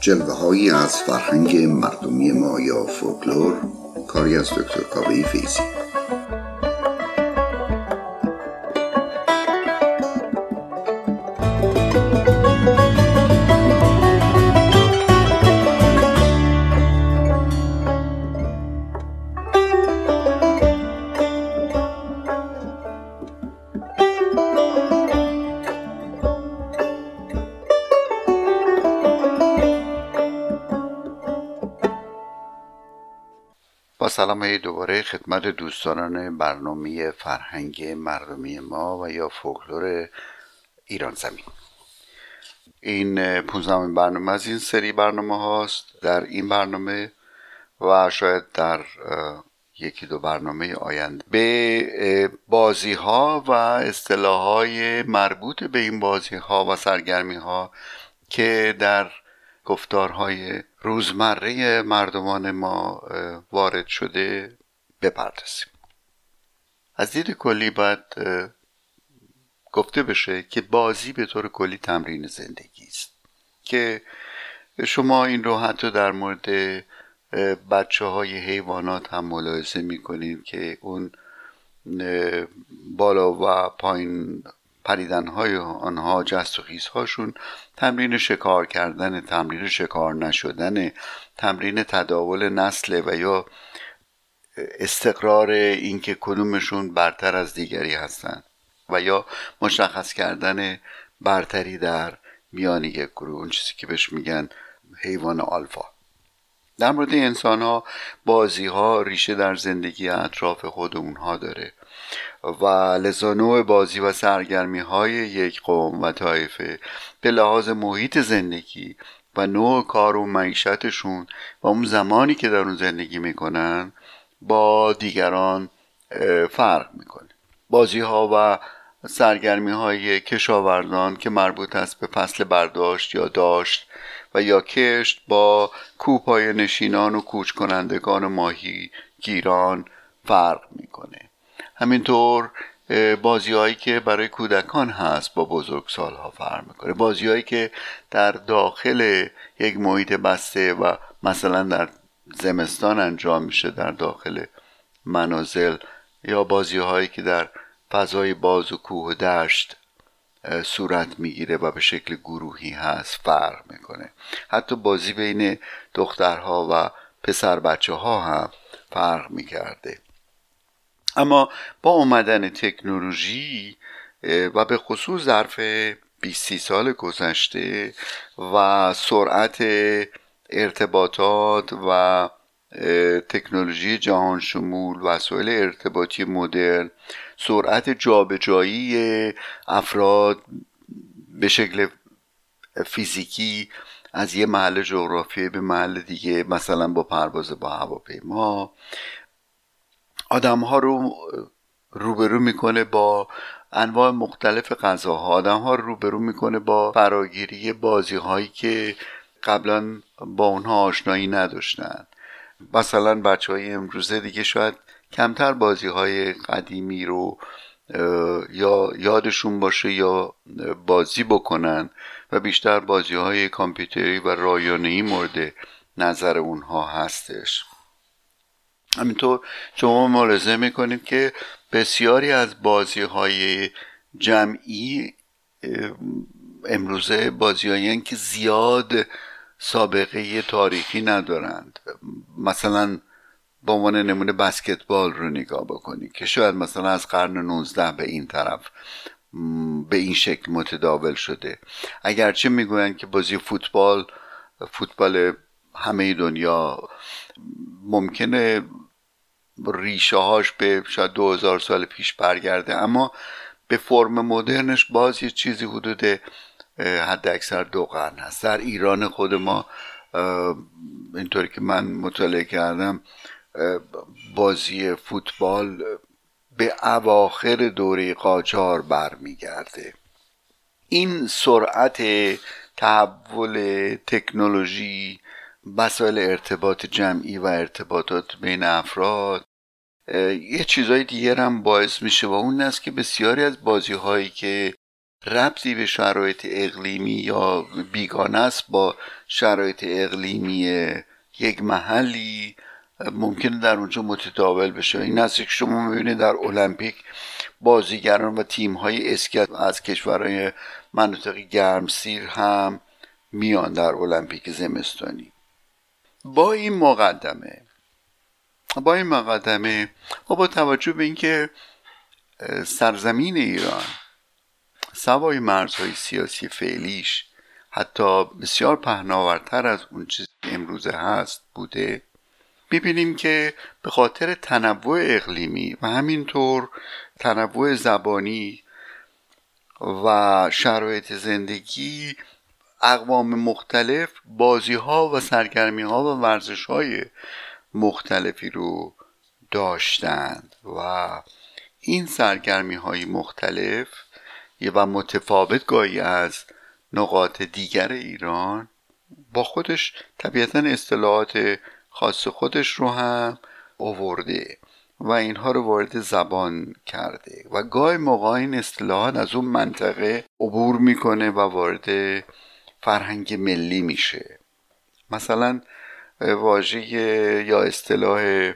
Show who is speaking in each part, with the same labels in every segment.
Speaker 1: جلوه هایی از فرهنگ مردمی ما یا فولکلور کاری از دکتر کاوه فیزی
Speaker 2: سلام دوباره خدمت دوستانان برنامه فرهنگ مردمی ما و یا فولکلور ایران زمین. این 15 برنامه از این سری برنامه هاست. در این برنامه و شاید در یکی دو برنامه آینده. به بازی ها و اصطلاح های مربوط به این بازی ها و سرگرمی ها که در گفتارهای روزمره مردمان ما وارد شده بپردازیم. از دید کلی باید گفته بشه که بازی به طور کلی تمرین زندگی است. که شما این رو حتی در مورد بچه های حیوانات هم ملاحظه می‌کنید که اون بالا و پایین پریدن های آنها جست و هاشون تمرین شکار کردن تمرین شکار نشدن تمرین تداول نسل و یا استقرار اینکه کدومشون برتر از دیگری هستند و یا مشخص کردن برتری در میان یک گروه. اون چیزی که بهش میگن حیوان آلفا. در مورد انسان ها بازی ها ریشه در زندگی اطراف خود اونها داره. و لذا نوع بازی و سرگرمی های یک قوم و طایفه به لحاظ محیط زندگی و نوع کار و معیشتشون و اون زمانی که در اون زندگی می‌کنن با دیگران فرق می‌کنه. بازی ها و سرگرمی های کشاورزان که مربوط است به فصل برداشت یا داشت و یا کشت با کوپای نشینان و کوچ کنندگان ماهی گیران فرق می‌کنه. همینطور بازی هایی که برای کودکان هست با بزرگ ها فرق می‌کنه. بازی هایی که در داخل یک محیط بسته و مثلا در زمستان انجام میشه در داخل منازل یا بازی هایی که در فضای باز و کوه و دشت صورت می‌گیره و به شکل گروهی هست فرق می‌کنه. حتی بازی بین دخترها و پسر بچه ها هم فرق می‌کرده. اما با اومدن تکنولوژی و به خصوص ظرف 20 سال گذشته و سرعت ارتباطات و تکنولوژی جهان شمول وسایل ارتباطی مدرن سرعت جابجایی افراد به شکل فیزیکی از یه محل جغرافی به محل دیگه مثلا با پرواز با هواپیما. آدم ها رو روبرو می‌کنه با انواع مختلف غذاها. آدم ها رو روبرو می‌کنه با فراگیری بازی هایی که قبلا با اونها آشنایی نداشتن. مثلا بچه های امروزه دیگه شاید کمتر بازی های قدیمی رو یا یادشون باشه یا بازی بکنن و بیشتر بازی های کامپیوتری و رایانه مورد نظر اونها هستش. همینطور شما ملاحظه می‌کنید که بسیاری از بازی های جمعی امروزه بازی که زیاد سابقه تاریخی ندارند. مثلا به عنوان نمونه بسکتبال رو نگاه بکنید که شاید مثلا از قرن 19 به این طرف به این شکل متداول شده. اگرچه می‌گویند که بازی فوتبال فوتبال همه دنیا ممکنه ریشه هاش به شاید دو هزار سال پیش برگرده. اما به فرم مدرنش باز یه چیزی حدود حد اکثر دو قرن هست. در ایران خود ما اینطوری که من مطالعه کردم بازی فوتبال به اواخر دوره قاجار برمیگرده. این سرعت تحول تکنولوژی وسایل ارتباط جمعی و ارتباطات بین افراد یه چیزهای دیگر هم باعث میشه و اون است که بسیاری از بازی هایی که ربطی به شرایط اقلیمی یا بیگانه است با شرایط اقلیمی یک محلی ممکنه در اونجا متداول بشه. این است که شما می‌بینید در المپیک بازیگران و تیم های از کشورهای مناطق گرمسیر هم میان در المپیک زمستانی. با این مقدمه با این مقدمه و با توجه به اینکه سرزمین ایران سوای مرزهای سیاسی فعلیش حتی بسیار پهناورتر از اون چیزی امروزه هست بوده می‌بینیم که به خاطر تنوع اقلیمی و همینطور تنوع زبانی و شرایط زندگی اقوام مختلف بازی ها و سرگرمی ها و ورزش های مختلفی رو داشتند و این سرگرمی های مختلف و متفاوت گاهی از نقاط دیگر ایران با خودش طبیعتا اصطلاحات خاص خودش رو هم اوورده و اینها رو وارد زبان کرده و گاهی موقع این اصطلاحات از اون منطقه عبور می‌کنه و وارد فرهنگ ملی میشه. مثلا واژه یا اصطلاح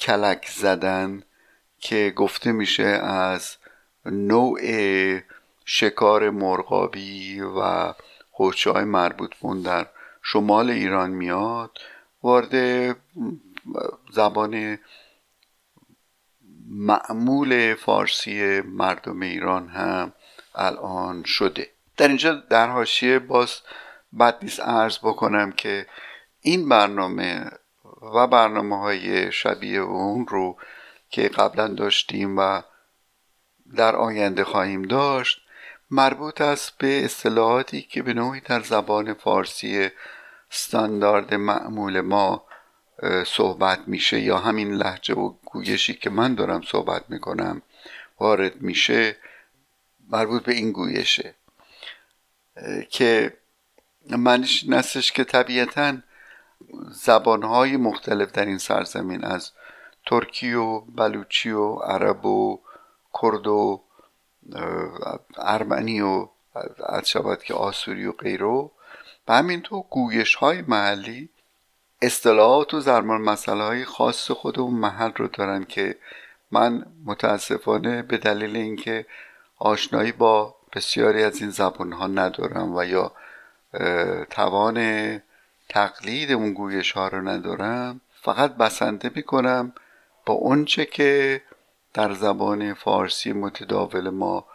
Speaker 2: کلک زدن که گفته میشه از نوع شکار مرغابی و خوشه های مربوط بون در شمال ایران میاد وارد زبان معمول فارسی مردم ایران هم الان شده. در اینجا در حاشیه باز بد نیست عرض بکنم که این برنامه و برنامه های شبیه اون رو که قبلا داشتیم و در آینده خواهیم داشت مربوط است به اصطلاحاتی که به نوعی در زبان فارسی استاندارد معمول ما صحبت میشه یا همین لحجه و گویشی که من دارم صحبت می‌کنم وارد میشه مربوط به این گویشه که منش نستش که طبیعتا زبانهای مختلف در این سرزمین از ترکی و بلوچی و عرب و کرد و ارمنی و از شود که آسوری و غیره و همینطور گویش های محلی اصطلاحات و زرمان مسئله های خاص خود اون محل رو دارن که من متاسفانه به دلیل اینکه آشنایی با بسیاری از این زبان ها ندارم و یا توان تقلید اون گویش ها رو ندارم. فقط بسنده می‌کنم با اونچه که در زبان فارسی متداول ما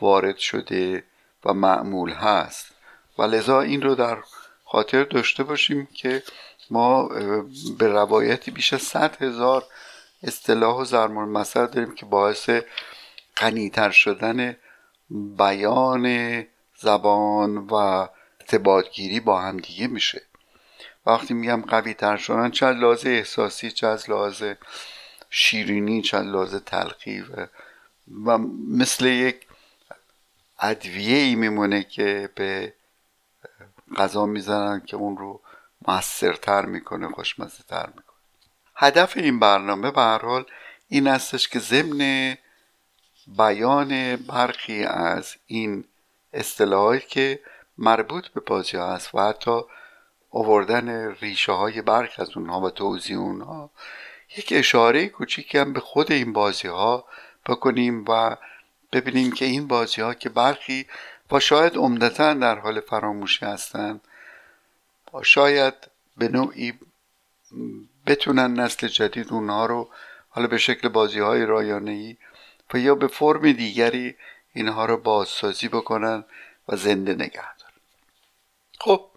Speaker 2: وارد شده و معمول هست. و لذا این رو در خاطر داشته باشیم که ما به روایتی بیش از صد هزار اصطلاح و زرمان مسئله داریم که باعث غنیتر شدن بیان زبان و ارتباطگیری با هم دیگه میشه. وقتی میگم قوی تر شدن چه لحاظ احساسی چه از لحاظ شیرینی چه لحاظ تلخی و, مثل یک ادویه ای میمونه که به غذا می‌زنن که اون رو موثرتر می‌کنه خوشمزه تر می‌کنه. هدف این برنامه به هر حال این استش که ضمن بیان برخی از این اصطلاحاتی که مربوط به بازی هست و حتی آوردن ریشه های برخی از اونها و توضیح اونها. یک اشاره کوچیکی هم به خود این بازی ها بکنیم و ببینیم که این بازی ها که برخی و شاید عمدتا در حال فراموشی هستند و شاید به نوعی بتونن نسل جدید اونها رو حالا به شکل بازی های رایانه ای و یا به فرم دیگری اینها رو بازسازی بکنن و زنده نگه دارن. خب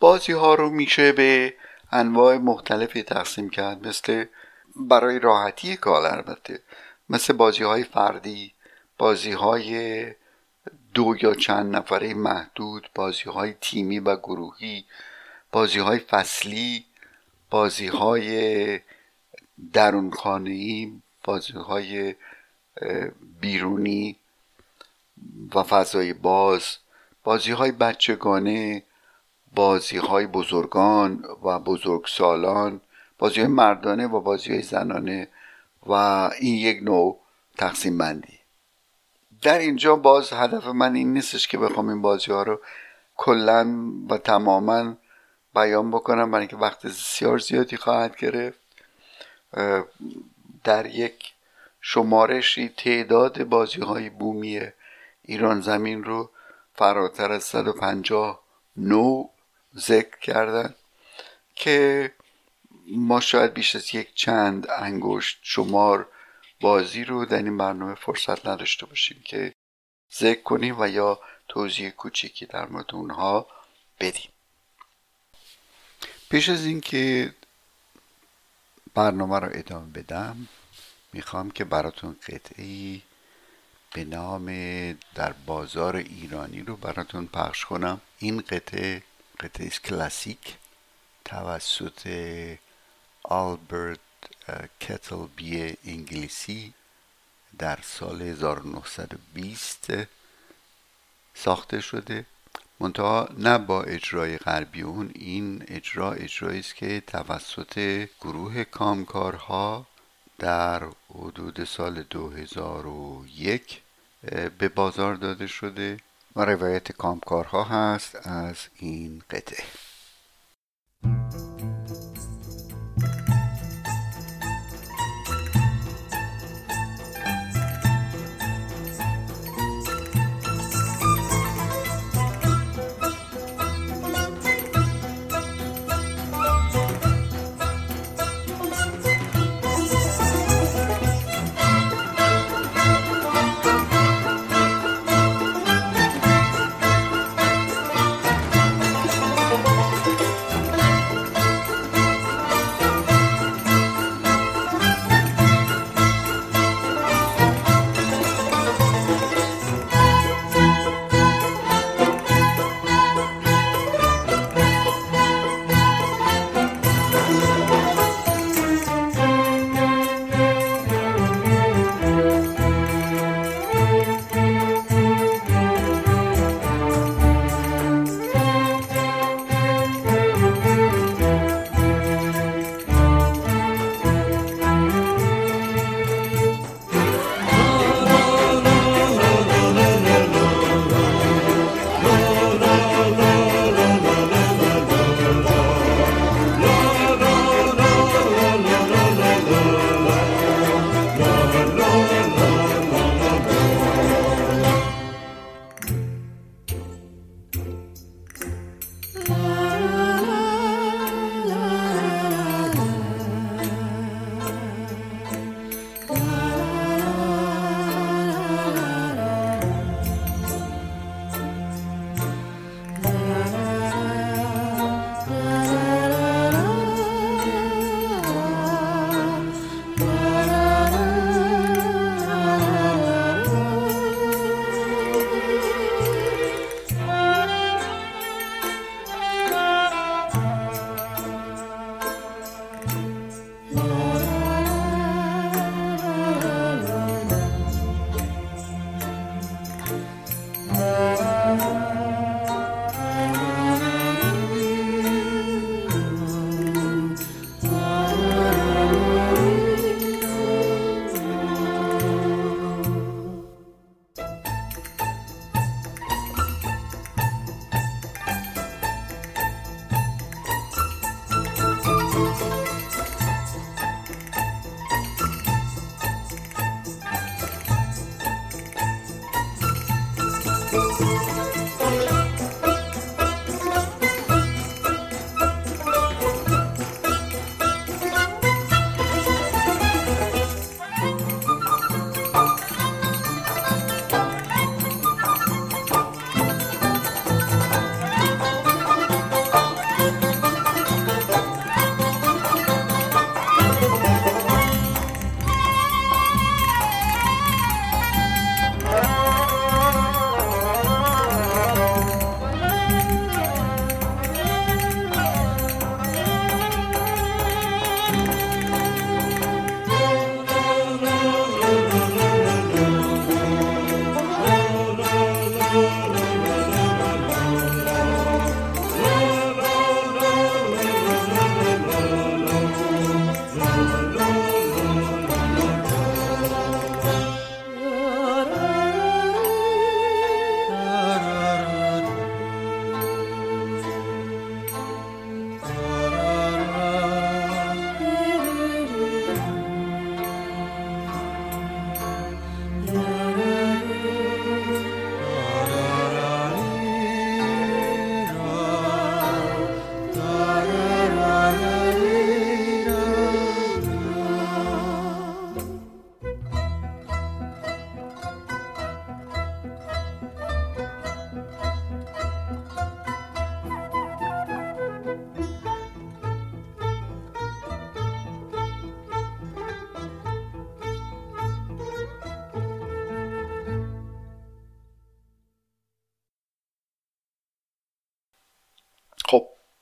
Speaker 2: بازی ها رو میشه به انواع مختلفی تقسیم کرد مثل برای راحتی کار البته مثل بازی های فردی بازی های دو یا چند نفره محدود بازی های تیمی و گروهی بازی های فصلی بازی های درونخانهی بازی های بیرونی و فضای باز بازی های بچگانه بازی های بزرگان و بزرگسالان بازی های مردانه و بازی های زنانه و این یک نوع تقسیم بندی. در اینجا باز هدف من این نیستش که بخوام این بازی ها رو کلا و تماما بیان بکنم برای اینکه وقت بسیار زیادی خواهد گرفت. در یک شمارشی تعداد بازی های بومی ایران زمین رو فراتر از 150 نو ذکر کردن که ما شاید بیش از یک چند انگشت شمار بازی رو در این برنامه فرصت نداشته باشیم که ذکر کنیم و یا توضیح کوچیکی در مورد اونها بدیم. پیش از اینکه برنامه رو ادامه بدم می‌خوام که براتون قطعی به نام در بازار ایرانی رو براتون پخش کنم. این قطعه قطعه کلاسیک توسط آلبرت کتل بی انگلیسی در سال 1920 ساخته شده منتها نه با اجرای غربی اون این اجرا اجرایی است که توسط گروه کامکارها در حدود سال 2001 به بازار داده شده و روایت کامکارها هست از این قطعه. Música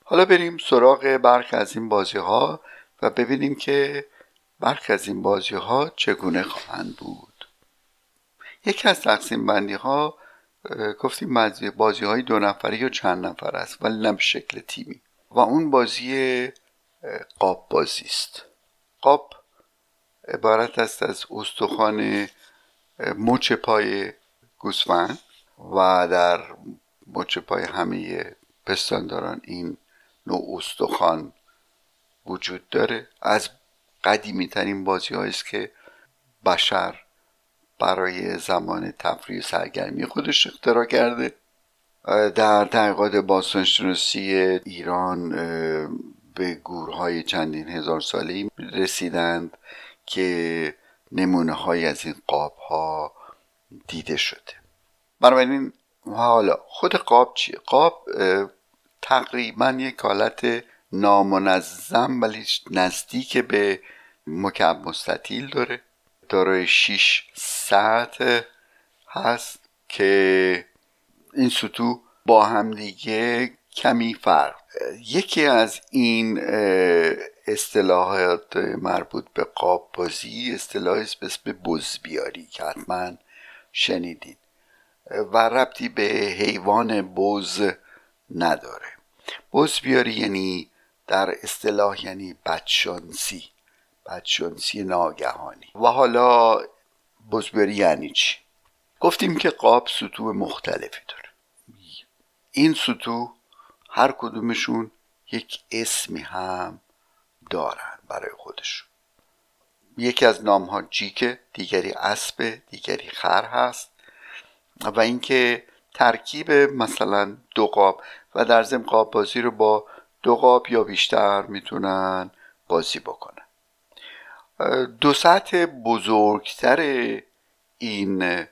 Speaker 2: حالا بریم سراغ برخی از این بازی ها و ببینیم که برخی از این بازی ها چگونه خواهند بود. یکی از تقسیم بندی ها گفتیم بازی های دو نفری یا چند نفر است ولی نه به شکل تیمی. و اون بازی قاب بازی است. قاب عبارت است از استخوان مچ پای گوسفند و در مچ پای همه پستانداران این نوع استخوان وجود داره. از قدیمی ترین بازی است که بشر برای زمان تفریح سرگرمی خودش اختراع کرده. در تحقیقات باستانشناسی ایران به گورهای چندین هزار ساله رسیدند که نمونه های از این قاب ها دیده شده. بنابراین حالا خود قاب چیه؟ قاب تقریبا یک حالت نامنظم ولی نزدیک به مکعب مستطیل داره. دارای شیش سطح هست که این سطوح با همدیگه کمی فرق. یکی از این اصطلاحات مربوط به قاب بازی اصطلاحی به اسم بزبیاری که حتما شنیدین. و ربطی به حیوان بز نداره. بزبیاری یعنی در اصطلاح یعنی بدشانسی بدشانسی ناگهانی. و حالا بزبیاری یعنی چی؟ گفتیم که قاب سطوح مختلفی داره. این سطوح هر کدومشون یک اسمی هم دارن برای خودشون. یکی از نام ها جیکه دیگری اسب دیگری خر هست. و اینکه ترکیب مثلا دو قاب و در ضمن قاب بازی رو با دو قاب یا بیشتر می‌تونن بازی بکنن. دو سطح بزرگتر این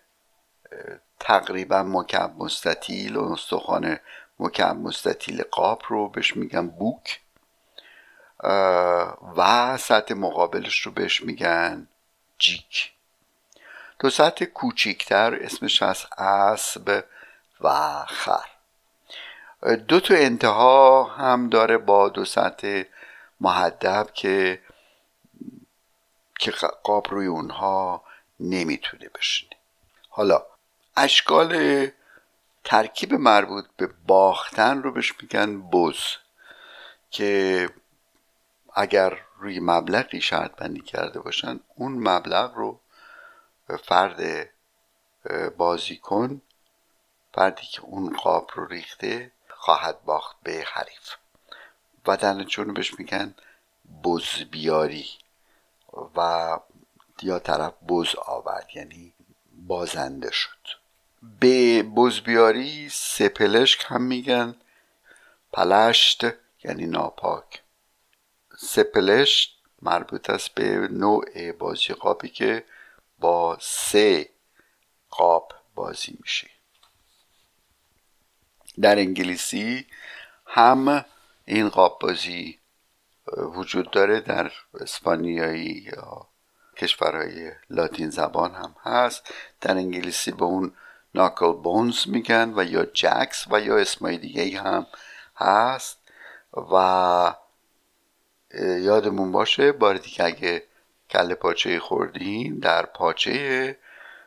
Speaker 2: تقریبا مکعب مستطیل و استخوان مکعب مستطیل قاب رو بهش میگن بوک و سطح مقابلش رو بهش میگن جیک. دو سطح کوچیکتر اسمش از اسب و خر. دو تا انتها هم داره با دو سطح محدب که که قاب روی اونها نمی‌تونه بشینه. حالا اشکال ترکیب مربوط به باختن رو بهش میگن بز که اگر روی مبلغی شرط بندی کرده باشن اون مبلغ رو فرد بازیکن فردی که اون قاب رو ریخته خواهد باخت به حریف. و در بهش میگن بز بیاری و یا طرف بز آورد یعنی بازنده شد. به بزبیاری سپلشک هم میگن پلشت یعنی ناپاک. سپلشت مربوط است به نوع بازی قابی که با سه قاب بازی میشه. در انگلیسی هم این قاب بازی وجود داره در اسپانیایی یا کشورهای لاتین زبان هم هست. در انگلیسی به اون ناکل بونز میگن و یا جکس و یا اسمای دیگه هم هست. و یادمون باشه باری که اگه کل پاچه خوردین در پاچه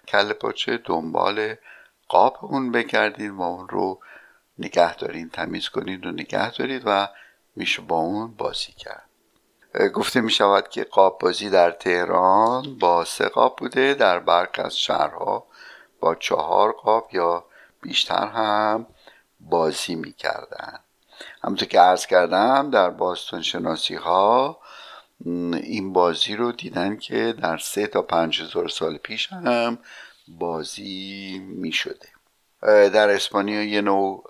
Speaker 2: کل پاچه دنبال قاب اون بگردین و اون رو نگه دارین تمیز کنید و نگه دارید و میشه با اون بازی کرد. گفته می شود که قاب بازی در تهران با سه قاب بوده در برق از شهرها با چهار قاب یا بیشتر هم بازی می کردن همونطور که عرض کردم در باستان شناسی ها این بازی رو دیدن که در سه تا پنج هزار سال پیش هم بازی می شده در اسپانیا یه نوع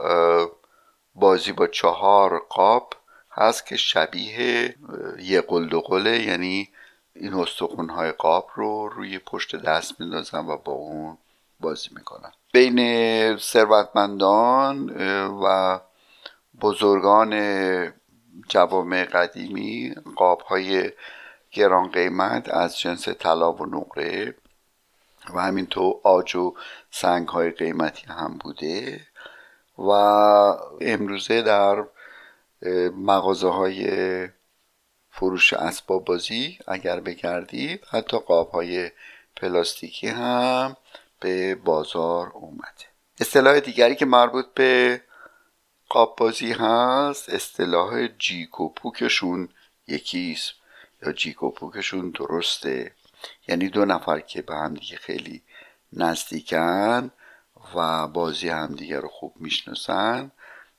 Speaker 2: بازی با چهار قاب هست که شبیه یه قلدقله یعنی این استخونهای قاب رو روی پشت دست میندازن و با اون بازی می‌کنن. بین ثروتمندان و بزرگان جوامع قدیمی قاب های گران قیمت از جنس طلا و نقره و همینطور آج و سنگ های قیمتی هم بوده و امروزه در مغازه های فروش اسباب بازی اگر بگردید حتی قاب های پلاستیکی هم به بازار اومده. اصطلاح دیگری که مربوط به قاب بازی هست اصطلاح جیک و پوکشون یکیست. یا جیک و پوکشون درسته. یعنی دو نفر که به هم دیگه خیلی نزدیکن و بازی همدیگه رو خوب می‌شناسن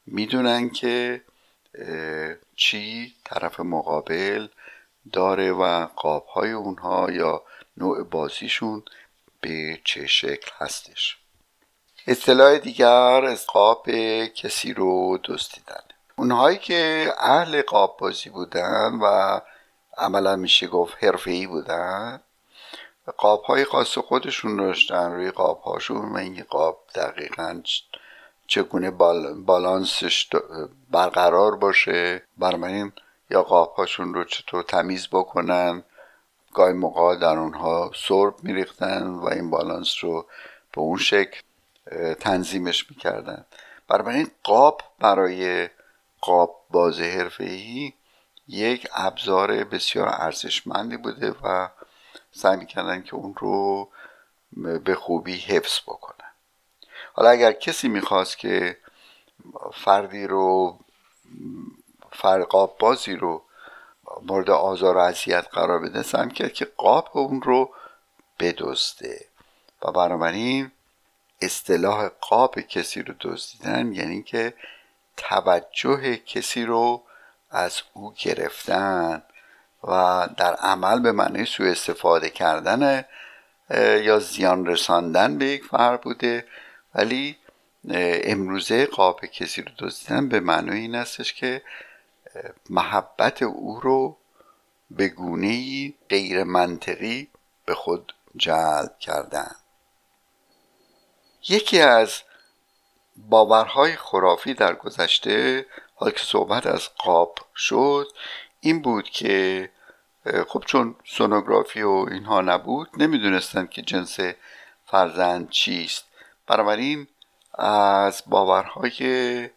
Speaker 2: می‌دونن که چی طرف مقابل داره و قاب های اونها یا نوع بازیشون به چه شکل هستش. اصطلاح دیگر از قاب کسی رو دزدیدن. اونهایی که اهل قاب بازی بودن و عملا میشه گفت ای بودن قاب های خاص خودشون داشتن. روی قاب هاشون و این قاب دقیقا چگونه بالانسش برقرار باشه. برمین یا قاب هاشون رو چطور تمیز بکنن. گاهی موقع در اونها سرب میریختن و این بالانس رو به اون شکل تنظیمش می‌کردن. برای قاب برای قاب باز ای یک ابزار بسیار ارزشمندی بوده و سعی می‌کردن که اون رو به خوبی حفظ بکنن. حالا اگر کسی می‌خواست که فردی رو فرقاب بازی رو مورد آزار و اذیت قرار بده سعی کرد که قاب اون رو بدزده. و بنابراین اصطلاح قاب کسی رو دزدیدن یعنی که توجه کسی رو از او گرفتن. و در عمل به معنی سوء استفاده کردن یا زیان رساندن به یک فرد بوده. ولی امروزه قاب کسی رو دزدیدن به معنی این استش که محبت او رو به گونه غیر منطقی به خود جلب کردن. یکی از باورهای خرافی در گذشته حال که صحبت از قاب شد این بود که خب چون سونوگرافی و اینها نبود نمی‌دونستند که جنس فرزند چیست. بنابراین از باورهای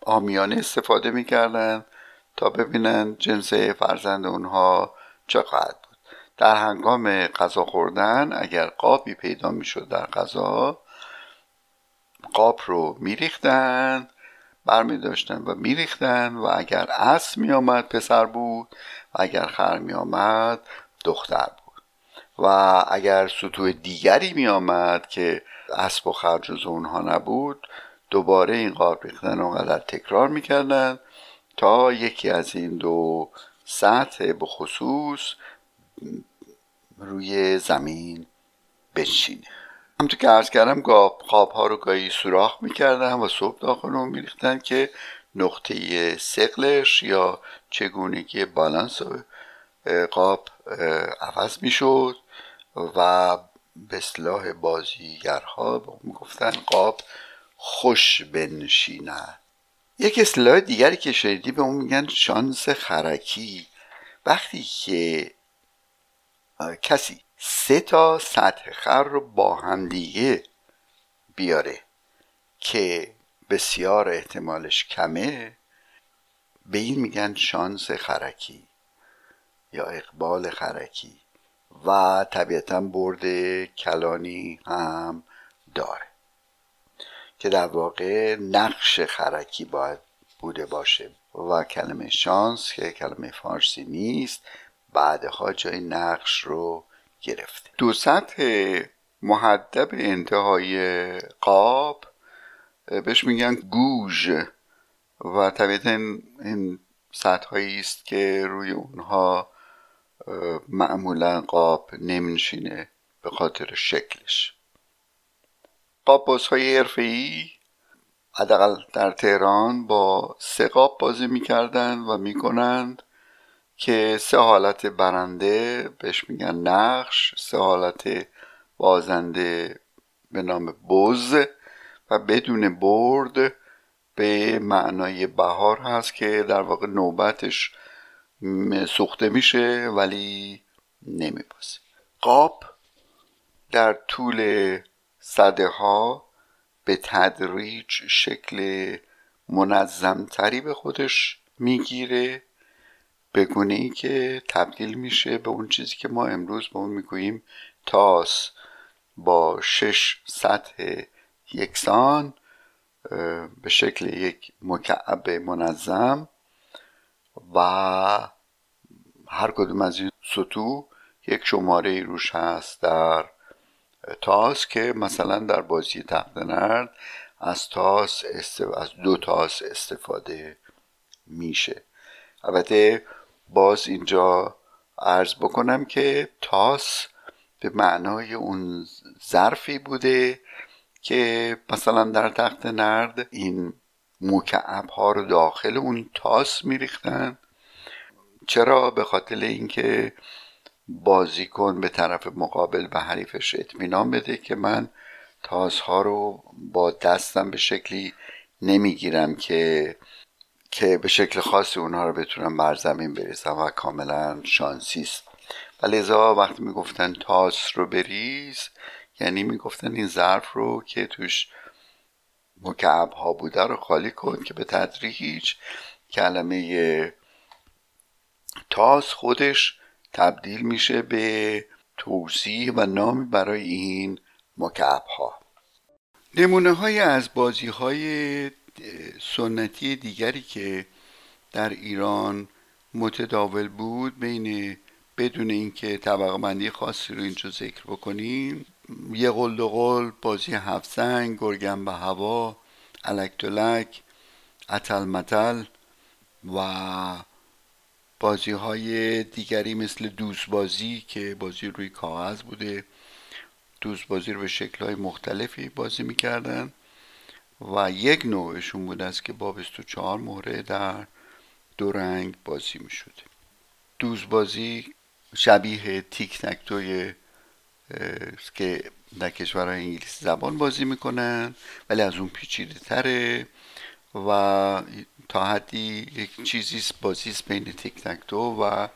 Speaker 2: آمیانه استفاده می‌کردن تا ببینن جنس فرزند اونها چقدر بود. در هنگام غذا خوردن اگر قابی پیدا می‌شد در غذا قاب رو میریختن برمی داشتن و میریختن و اگر اسب می آمد پسر بود و اگر خر می آمد دختر بود. و اگر سطوح دیگری می آمد که اسب و خر جز اونها نبود دوباره این قاب ریختن اونقدر تکرار می‌کردن تا یکی از این دو سطح به خصوص روی زمین بشینه همونطور که ارز کردم قاب ها رو گاهی سوراخ می‌کردن و صبح داخل رو میریختن که نقطه سقلش یا چگونگی بالانس قاب عوض می‌شد و به اصلاح بازیگرها می‌گفتن قاب خوش بنشینه یک اصطلاح دیگری که شنیدی به اون میگن شانس خرکی. وقتی که کسی سه تا سطح خر رو با همدیگه بیاره که بسیار احتمالش کمه. به این میگن شانس خرکی یا اقبال خرکی و طبیعتا برد کلانی هم داره که در واقع نقش خرکی باید بوده باشه و کلمه شانس که کلمه فارسی نیست. بعدها جای نقش رو گرفته. دو سطح محدب انتهای قاب بهش میگن گوژ و طبیعتا این سطح است که روی اونها معمولا قاب نمیشینه به خاطر شکلش. قاب بازهای حرفه‌ای حداقل در تهران با سه قاب بازی می‌کردن و می‌کنند. که سه حالت برنده بهش میگن نقش سه حالت بازنده به نام بز و بدون برد به معنای بهار هست که در واقع نوبتش سوخته میشه ولی نمیبازه. قاب در طول صده ها به تدریج شکل منظمتری به خودش می‌گیره. به ای که تبدیل میشه به اون چیزی که ما امروز به اون می‌گوییم تاس با شش سطح یکسان به شکل یک مکعب منظم و هر کدوم از این سطوح یک شماره روش هست در تاس که مثلا در بازی تخت نرد از تاس از دو تاس استفاده میشه. البته باز اینجا عرض بکنم که تاس به معنای اون ظرفی بوده که مثلا در تخت نرد این مکعب ها رو داخل اون تاس میریختن. چرا؟ به خاطر اینکه بازیکن به طرف مقابل به حریفش اطمینان بده که من تاس ها رو با دستم به شکلی نمی‌گیرم که که به شکل خاصی اونها رو بتونم بر زمین بریزم و کاملا شانسیست و لذا وقتی می‌گفتن تاس رو بریز یعنی می‌گفتن این ظرف رو که توش مکعب ها بوده رو خالی کن که به تدریج کلمه تاس خودش تبدیل میشه به توضیح و نامی برای این مکعب ها نمونه های از بازی های سنتی دیگری که در ایران متداول بود بین بدون اینکه طبقه بندی خاصی رو اینجا ذکر بکنیم یه قل قل بازی هفت زنگ گرگن به هوا الک دلک اتل متل و بازی های دیگری مثل دوزبازی که بازی روی کاغذ بوده. دوزبازی رو به شکل های مختلفی بازی می‌کردن. و یک نوعشون بود است که با 24 مهره در دو رنگ بازی می شده دوزبازی شبیه تیک توی که در کشورهای انگلیسی زبان بازی می‌کنن ولی از اون پیچیده تره و تا حدی یک چیزی بازیست بین تیک تو و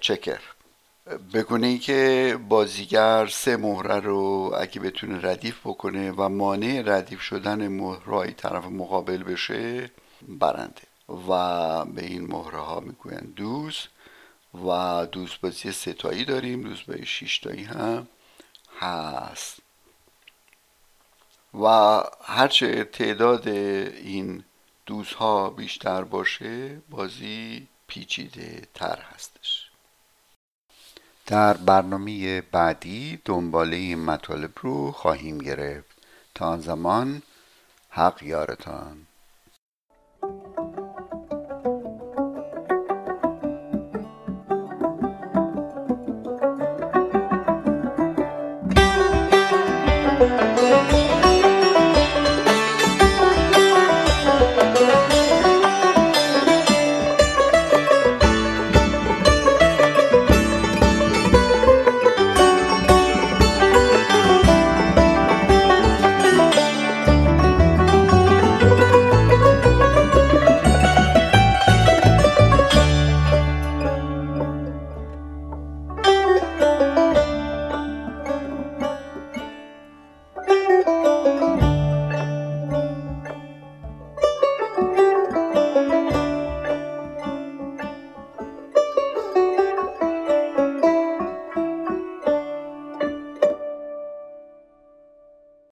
Speaker 2: چکر. بگونه ای که بازیگر سه مهره رو اگه بتونه ردیف بکنه و مانع ردیف شدن مهرهای طرف مقابل بشه برنده. و به این مهره ها می‌گوین دوز و دوز بازی ستایی داریم. دوز بازی شیشتایی هم هست. و هرچه تعداد این دوزها بیشتر باشه بازی پیچیده تر هستش. در برنامه بعدی دنباله این مطالب رو خواهیم گرفت. تا زمان حق یارتان.